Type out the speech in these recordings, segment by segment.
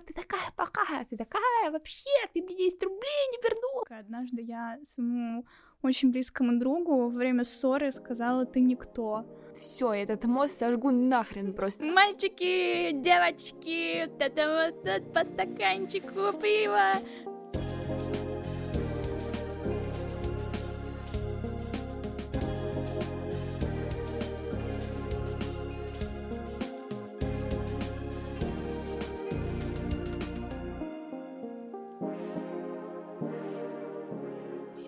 ты такая плохая, ты такая вообще, ты мне 10 рублей не вернула. Однажды я своему очень близкому другу во время ссоры сказала, ты никто. Все, этот мост сожгу нахрен просто. Мальчики, девочки, вот это вот по стаканчику пива.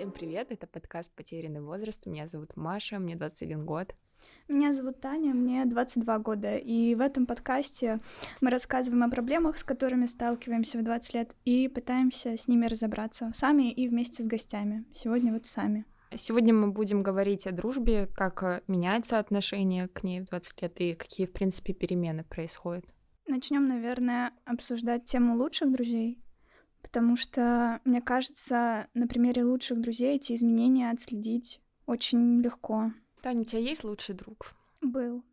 Всем привет, это подкаст «Потерянный возраст». Меня зовут Маша, мне 21 год. Меня зовут Таня, мне 22 года, и в этом подкасте мы рассказываем о проблемах, с которыми сталкиваемся в 20 лет, и пытаемся с ними разобраться сами и вместе с гостями. Сегодня вот сами. Сегодня мы будем говорить о дружбе, как меняется отношение к ней в 20 лет и какие, в принципе, перемены происходят. Начнем, наверное, обсуждать тему лучших друзей, Потому что, мне кажется, на примере лучших друзей эти изменения отследить очень легко. Таня, у тебя есть лучший друг? Был.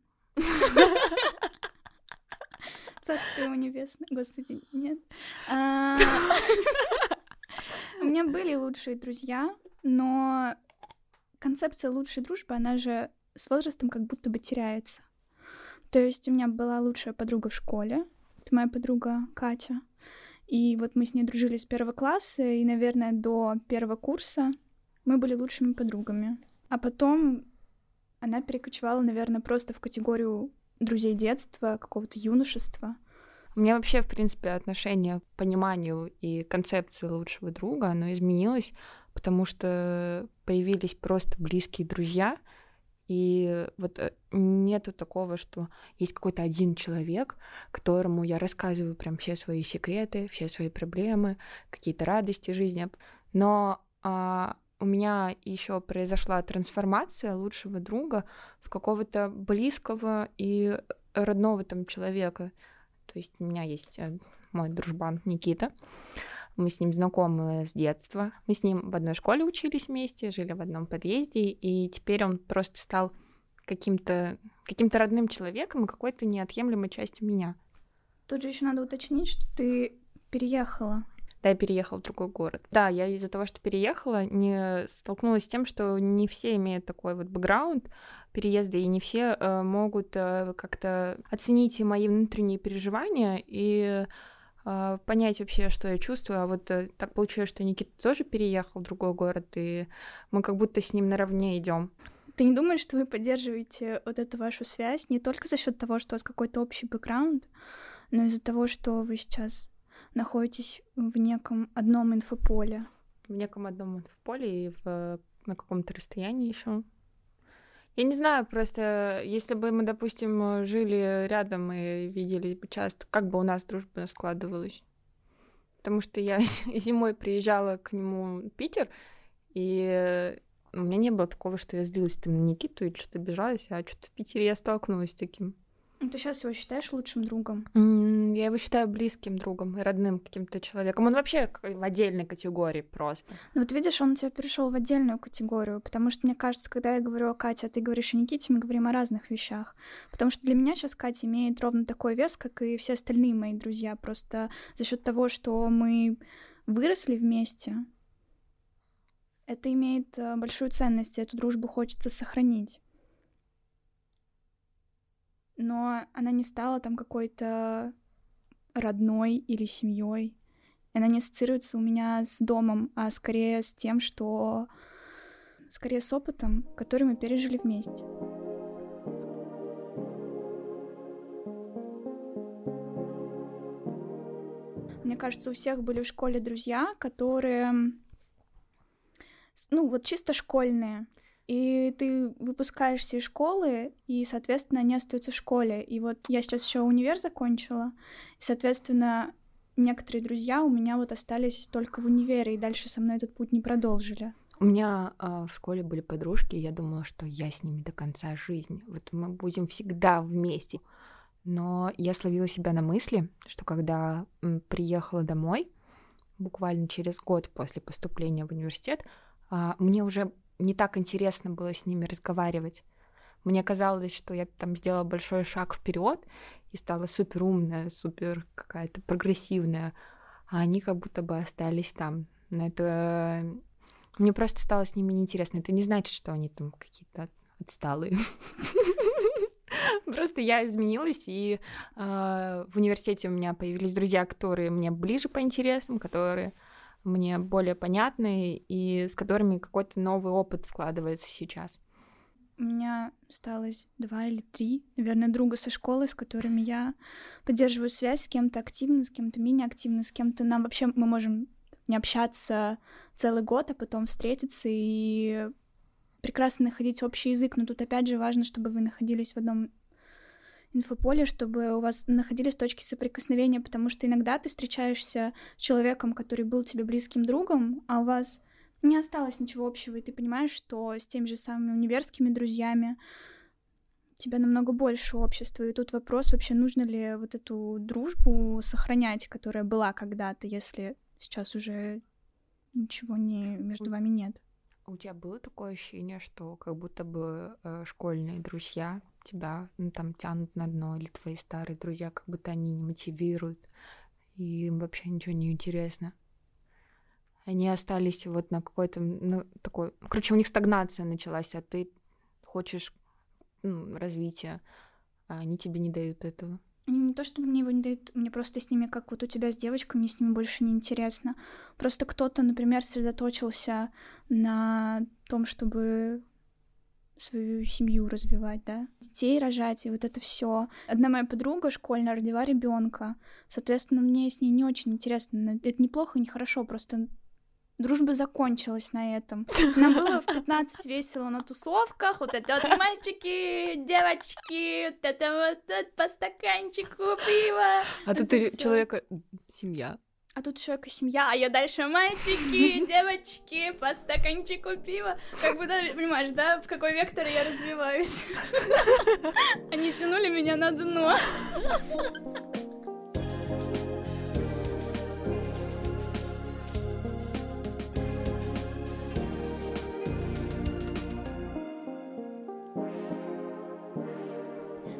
Царство его небесное. Господи, нет. А, у меня были лучшие друзья, но концепция лучшей дружбы, она же с возрастом как будто бы теряется. То есть у меня была лучшая подруга в школе, это моя подруга Катя. И вот мы с ней дружили с первого класса, и, наверное, до первого курса мы были лучшими подругами. А потом она перекочевала, наверное, просто в категорию друзей детства, какого-то юношества. У меня вообще, в принципе, отношение к пониманию и концепции лучшего друга, оно изменилось, потому что появились просто близкие друзья — и вот э, нету такого, что есть какой-то один человек, которому я рассказываю прям все свои секреты, все свои проблемы, какие-то радости жизни. Но а, у меня еще произошла трансформация лучшего друга в какого-то близкого и родного там человека. То есть у меня есть э, мой дружбан Никита. Мы с ним знакомы с детства. Мы с ним в одной школе учились вместе, жили в одном подъезде, и теперь он просто стал каким-то каким родным человеком и какой-то неотъемлемой частью меня. Тут же еще надо уточнить, что ты переехала. Да, я переехала в другой город. Да, я из-за того, что переехала, не столкнулась с тем, что не все имеют такой вот бэкграунд переезда, и не все э, могут э, как-то оценить мои внутренние переживания и понять вообще, что я чувствую. А вот э, так получилось, что Никита тоже переехал в другой город, и мы как будто с ним наравне идем. Ты не думаешь, что вы поддерживаете вот эту вашу связь не только за счет того, что у вас какой-то общий бэкграунд, но из-за того, что вы сейчас находитесь в неком одном инфополе? В неком одном инфополе и в, на каком-то расстоянии еще. Я не знаю, просто если бы мы, допустим, жили рядом и видели часто, как бы у нас дружба складывалась. Потому что я зимой приезжала к нему в Питер, и у меня не было такого, что я злилась там на Никиту или что-то обижалась, а что-то в Питере я столкнулась с таким. Ну, ты сейчас его считаешь лучшим другом? Я его считаю близким другом, родным каким-то человеком. Он вообще в отдельной категории просто. Ну вот видишь, он у тебя перешел в отдельную категорию, потому что мне кажется, когда я говорю о Кате, а ты говоришь о Никите, мы говорим о разных вещах. Потому что для меня сейчас Катя имеет ровно такой вес, как и все остальные мои друзья. Просто за счет того, что мы выросли вместе, это имеет э, большую ценность, и эту дружбу хочется сохранить но она не стала там какой-то родной или семьей. Она не ассоциируется у меня с домом, а скорее с тем, что... Скорее с опытом, который мы пережили вместе. Мне кажется, у всех были в школе друзья, которые... Ну, вот чисто школьные и ты выпускаешься из школы, и, соответственно, они остаются в школе. И вот я сейчас еще универ закончила, и, соответственно, некоторые друзья у меня вот остались только в универе, и дальше со мной этот путь не продолжили. У меня э, в школе были подружки, и я думала, что я с ними до конца жизни. Вот мы будем всегда вместе. Но я словила себя на мысли, что когда приехала домой, буквально через год после поступления в университет, э, мне уже не так интересно было с ними разговаривать. мне казалось, что я там сделала большой шаг вперед и стала супер умная, супер какая-то прогрессивная, а они как будто бы остались там. Но это мне просто стало с ними неинтересно. Это не значит, что они там какие-то отсталые. Просто я изменилась, и э, в университете у меня появились друзья, которые мне ближе по интересам, которые мне более понятны, и с которыми какой-то новый опыт складывается сейчас. У меня осталось два или три, наверное, друга со школы, с которыми я поддерживаю связь с кем-то активно, с кем-то менее активно, с кем-то нам вообще мы можем не общаться целый год, а потом встретиться и прекрасно находить общий язык. Но тут опять же важно, чтобы вы находились в одном инфополе, чтобы у вас находились точки соприкосновения, потому что иногда ты встречаешься с человеком, который был тебе близким другом, а у вас не осталось ничего общего, и ты понимаешь, что с теми же самыми универскими друзьями тебя намного больше общества. И тут вопрос, вообще нужно ли вот эту дружбу сохранять, которая была когда-то, если сейчас уже ничего не между вами нет. У тебя было такое ощущение, что как будто бы э, школьные друзья тебя ну, там тянут на дно, или твои старые друзья, как будто они не мотивируют, и им вообще ничего не интересно? они остались вот на какой-то, ну, такой... Короче, у них стагнация началась, а ты хочешь ну, развития, а они тебе не дают этого. Не то, чтобы мне его не дают, мне просто с ними, как вот у тебя с девочками, мне с ними больше не интересно. Просто кто-то, например, сосредоточился на том, чтобы свою семью развивать, да, детей рожать и вот это все. Одна моя подруга школьная родила ребенка, соответственно, мне с ней не очень интересно. Это неплохо и не хорошо, просто дружба закончилась на этом. Нам было в 15 весело на тусовках, вот это вот мальчики, девочки, вот это вот по стаканчику пива. А тут человека семья. А тут еще и семья, а я дальше мальчики, девочки, по стаканчику пива. Как бы, да, понимаешь, да, в какой вектор я развиваюсь. Они тянули меня на дно.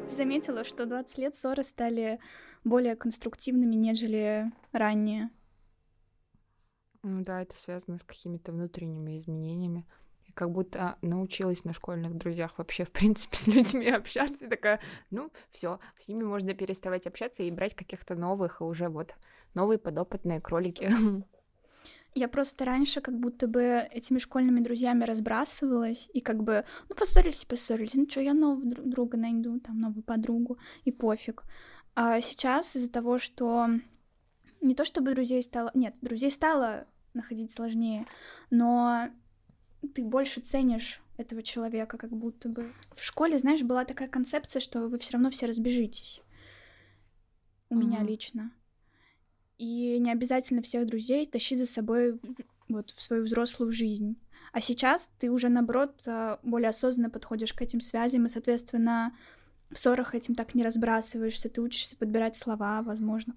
заметила, что 20 лет ссоры стали более конструктивными, нежели ранее. Ну да, это связано с какими-то внутренними изменениями. Я как будто научилась на школьных друзьях вообще, в принципе, с людьми общаться. И такая, ну, все, с ними можно переставать общаться и брать каких-то новых, и уже вот новые подопытные кролики. Я просто раньше как будто бы этими школьными друзьями разбрасывалась, и как бы, ну, поссорились и поссорились, ну, что, я нового друга найду, там, новую подругу, и пофиг. А сейчас из-за того, что не то чтобы друзей стало... Нет, друзей стало находить сложнее, но ты больше ценишь этого человека, как будто бы. В школе, знаешь, была такая концепция, что вы все равно все разбежитесь. У mm-hmm. меня лично. И не обязательно всех друзей тащить за собой вот в свою взрослую жизнь. А сейчас ты уже, наоборот, а, более осознанно подходишь к этим связям, и, соответственно, в ссорах этим так не разбрасываешься, ты учишься подбирать слова, возможно,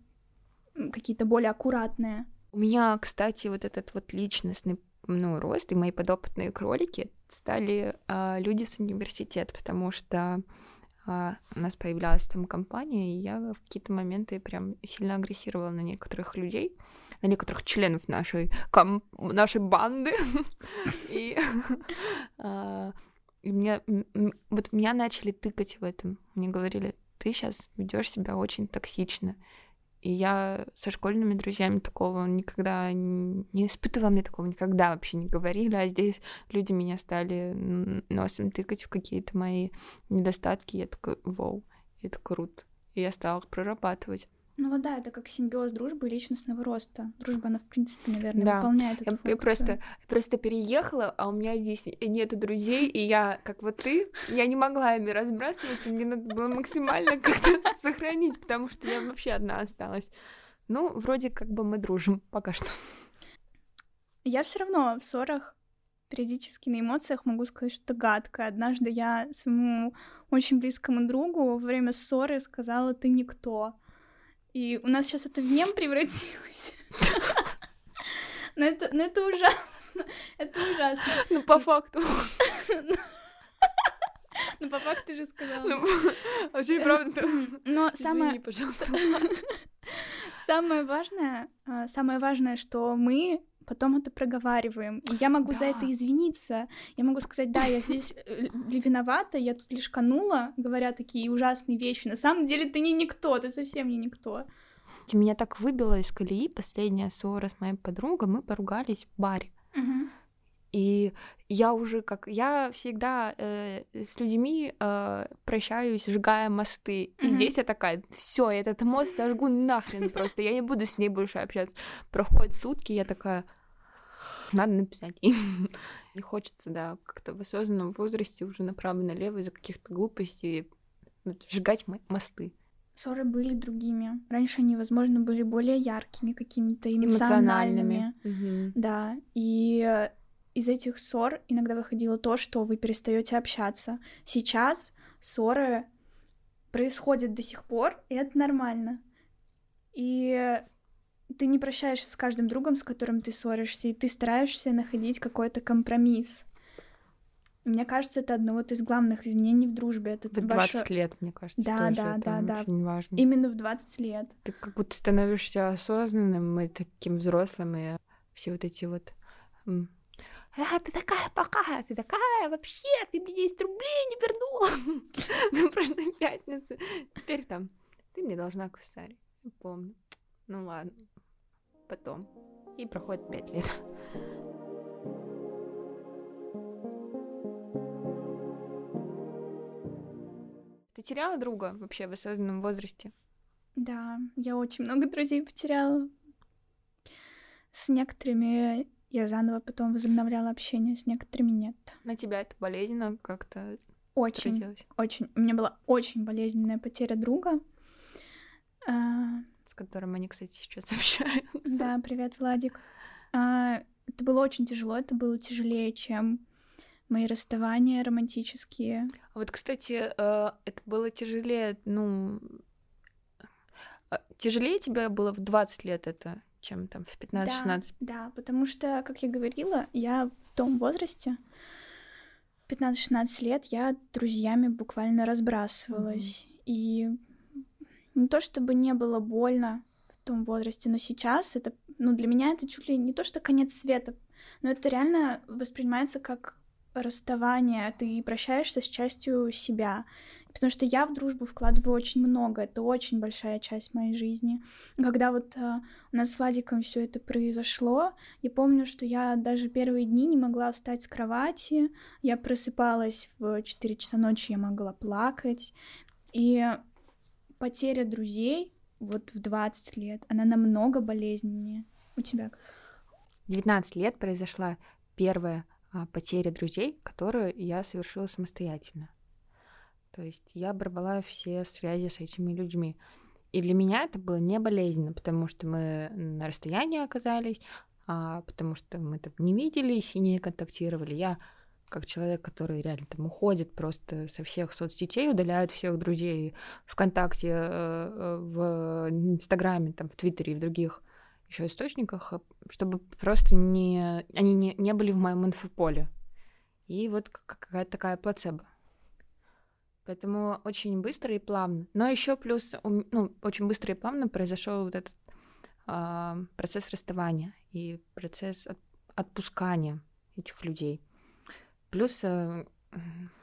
какие-то более аккуратные. У меня, кстати, вот этот вот личностный ну, рост и мои подопытные кролики стали э, люди с университета, потому что а, у нас появлялась там компания, и я в какие-то моменты прям сильно агрессировала на некоторых людей, на некоторых членов нашей, комп... нашей банды. И, а, и меня, вот меня начали тыкать в этом. Мне говорили, ты сейчас ведешь себя очень токсично. И я со школьными друзьями такого никогда не испытывала, мне такого никогда вообще не говорили, а здесь люди меня стали носом тыкать в какие-то мои недостатки, я такой, вау, это круто. И я стала их прорабатывать. Ну вот да, это как симбиоз дружбы и личностного роста. Дружба, она, в принципе, наверное, да. выполняет эту я, функцию. Я просто, просто переехала, а у меня здесь нету друзей, и я, как вот ты, я не могла ими разбрасываться, мне надо было максимально как-то сохранить, потому что я вообще одна осталась. Ну, вроде как бы мы дружим пока что. Я все равно в ссорах периодически на эмоциях могу сказать что-то гадкое. Однажды я своему очень близкому другу во время ссоры сказала «ты никто». И у нас сейчас это в мем превратилось. Но это, но это ужасно. Это ужасно. Ну, по факту. Ну, по факту же сказала. Ну, очень правда. Но самое... Извини, пожалуйста. Самое важное, а, самое важное, что мы потом это проговариваем. И я могу за это Да. извиниться. Я могу сказать, да, я здесь э, виновата, я тут лишь канула, говоря такие ужасные вещи. На самом деле ты не никто, ты совсем не никто. Меня так выбило из колеи последняя ссора с моей подругой. Мы поругались в баре. И я уже как я всегда э, с людьми э, прощаюсь, сжигая мосты. И Мгм. здесь я такая, все, этот мост сожгу нахрен просто. Я не буду с ней больше общаться. Проходят сутки, я такая, надо написать. ей». Не хочется, да, как-то в осознанном возрасте уже направо-налево из-за каких-то глупостей сжигать мо- мосты. Ссоры были другими. Раньше они, возможно, были более яркими, какими-то эмоциональными. Мгм. Да, и из этих ссор иногда выходило то, что вы перестаете общаться. Сейчас ссоры происходят до сих пор, и это нормально. И ты не прощаешься с каждым другом, с которым ты ссоришься, и ты стараешься находить какой-то компромисс. Мне кажется, это одно вот из главных изменений в дружбе. Это В 20 ваше- лет, мне кажется, Да, тоже да, это да, да. очень важно. Именно в 20 лет. ты как будто становишься осознанным и таким взрослым, и все вот эти вот... А, ты такая плохая, ты такая вообще, ты мне 10 рублей не вернула на прошлой пятнице. Теперь там, ты мне должна косарь. Я помню. Ну ладно. Потом. И проходит 5 лет. Ты теряла друга вообще в осознанном возрасте? Да, я очень много друзей потеряла. С некоторыми я заново потом возобновляла общение, с некоторыми нет. На тебя это болезненно как-то Очень, отразилось? очень. У меня была очень болезненная потеря друга. А, которым они, кстати, сейчас общаются. да, привет, Владик. А, это было очень тяжело, это было тяжелее, чем мои расставания романтические. А Вот, кстати, э, это было тяжелее, ну... э, Тяжелее тебе было в 20 лет это, чем там в 15-16? Да, потому что, как я говорила, я в том возрасте, 15-16 лет, я друзьями буквально разбрасывалась. И не то чтобы не было больно в том возрасте, но сейчас это, ну, для меня это чуть ли не то, что конец света, но это реально воспринимается как расставание, ты прощаешься с частью себя. Потому что я в дружбу вкладываю очень много, это очень большая часть моей жизни. Когда вот а, у нас с Владиком все это произошло, я помню, что я даже первые дни не могла встать с кровати, я просыпалась в 4 часа ночи, я могла плакать. И потеря друзей вот в 20 лет, она намного болезненнее. У тебя как? 19 лет произошла первая а, потеря друзей, которую я совершила самостоятельно. То есть я оборвала все связи с этими людьми. И для меня это было не болезненно, потому что мы на расстоянии оказались, а, потому что мы там не виделись и не контактировали. Я как человек, который реально там уходит просто со всех соцсетей, удаляет всех друзей ВКонтакте, э, э, в Инстаграме, там, в Твиттере и в других еще источниках, э, чтобы просто не, они не, не были в моем инфополе. И вот какая-то такая плацебо. Поэтому очень быстро и плавно. Но еще плюс, ну, очень быстро и плавно произошел вот этот а, процесс расставания и процесс от- отпускания этих людей. Плюс э,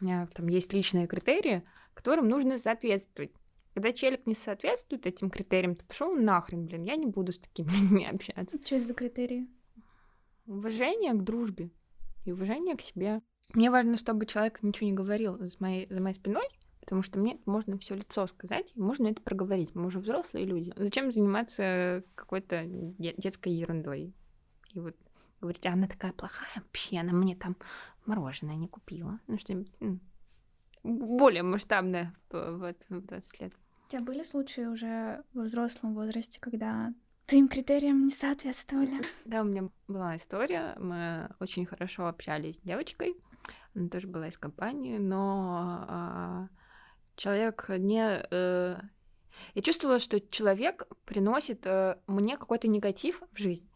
у меня там есть личные критерии, которым нужно соответствовать. Когда человек не соответствует этим критериям, то пошел нахрен, блин, я не буду с такими людьми общаться. Что это за критерии? Уважение к дружбе и уважение к себе. Мне важно, чтобы человек ничего не говорил за моей, за моей спиной, потому что мне можно все лицо сказать, и можно это проговорить. Мы уже взрослые люди. Зачем заниматься какой-то де- детской ерундой? И вот говорить, а она такая плохая вообще, она мне там мороженое не купила. Ну, что-нибудь м, более масштабное вот, в 20 лет. У тебя были случаи уже во взрослом возрасте, когда твоим критериям не соответствовали? Да, у меня была история. Мы очень хорошо общались с девочкой. Она тоже была из компании, но а, человек не... э, я чувствовала, что человек приносит э, мне какой-то негатив в жизнь.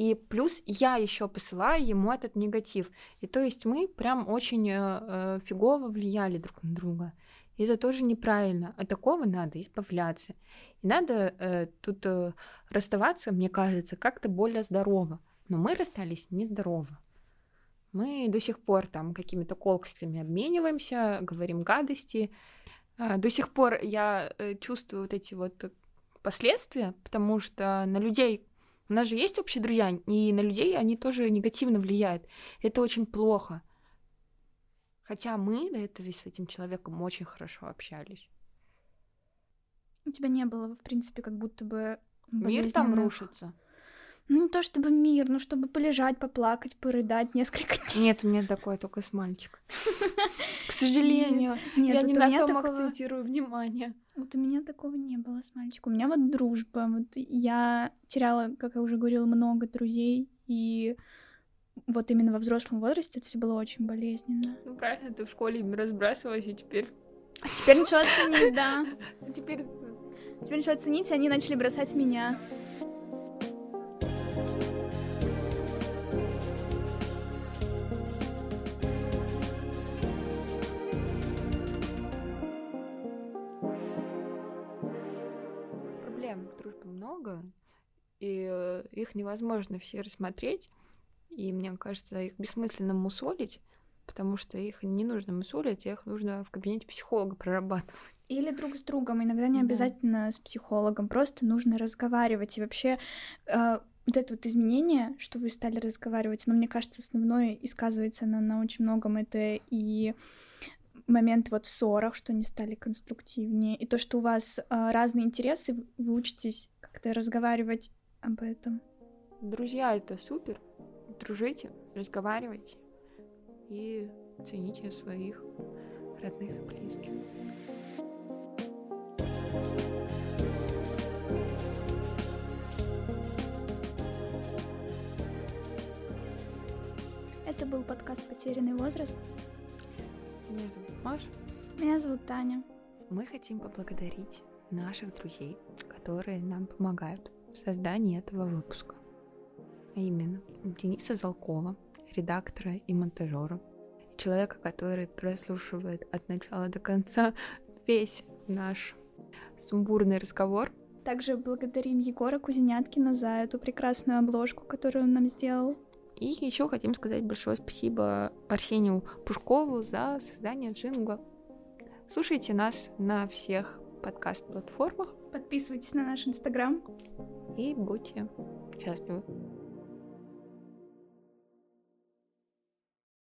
И плюс я еще посылаю ему этот негатив. И то есть мы прям очень э, э, фигово влияли друг на друга. И это тоже неправильно. От такого надо избавляться. И надо э, тут э, расставаться, мне кажется, как-то более здорово. Но мы расстались нездорово. Мы до сих пор там какими-то колкостями обмениваемся, говорим гадости. А, до сих пор я э, чувствую вот эти вот последствия, потому что на людей у нас же есть общие друзья, и на людей они тоже негативно влияют. Это очень плохо. Хотя мы до этого с этим человеком очень хорошо общались. У тебя не было, в принципе, как будто бы... Мир там рушится. Ну, не то чтобы мир, ну, чтобы полежать, поплакать, порыдать несколько дней. Нет, у меня такое только с мальчиком. К сожалению, нет, я не на том такого... акцентирую внимание. Вот у меня такого не было с мальчиком. У меня вот дружба. Вот я теряла, как я уже говорила, много друзей, и вот именно во взрослом возрасте это все было очень болезненно. Ну, правильно, ты в школе разбрасывалась, и теперь... А теперь начала ценить, да. Теперь... Теперь начала ценить, и они начали бросать меня. Много, и э, их невозможно все рассмотреть, и мне кажется, их бессмысленно мусолить, потому что их не нужно мусолить, их нужно в кабинете психолога прорабатывать. Или друг с другом, иногда не обязательно да. с психологом, просто нужно разговаривать. И вообще э, вот это вот изменение, что вы стали разговаривать, но мне кажется, основное и сказывается на, на очень многом это и момент вот в ссорах, что они стали конструктивнее, и то, что у вас э, разные интересы, вы учитесь как-то разговаривать об этом. Друзья, это супер. Дружите, разговаривайте и цените своих родных и близких. Это был подкаст «Потерянный возраст». Меня зовут Маша. Меня зовут Таня. Мы хотим поблагодарить наших друзей, которые нам помогают в создании этого выпуска. А именно Дениса Залкова, редактора и монтажера, человека, который прослушивает от начала до конца весь наш сумбурный разговор. Также благодарим Егора Кузеняткина за эту прекрасную обложку, которую он нам сделал. И еще хотим сказать большое спасибо Арсению Пушкову за создание джингла. Слушайте нас на всех подкаст-платформах. Подписывайтесь на наш инстаграм. И будьте счастливы.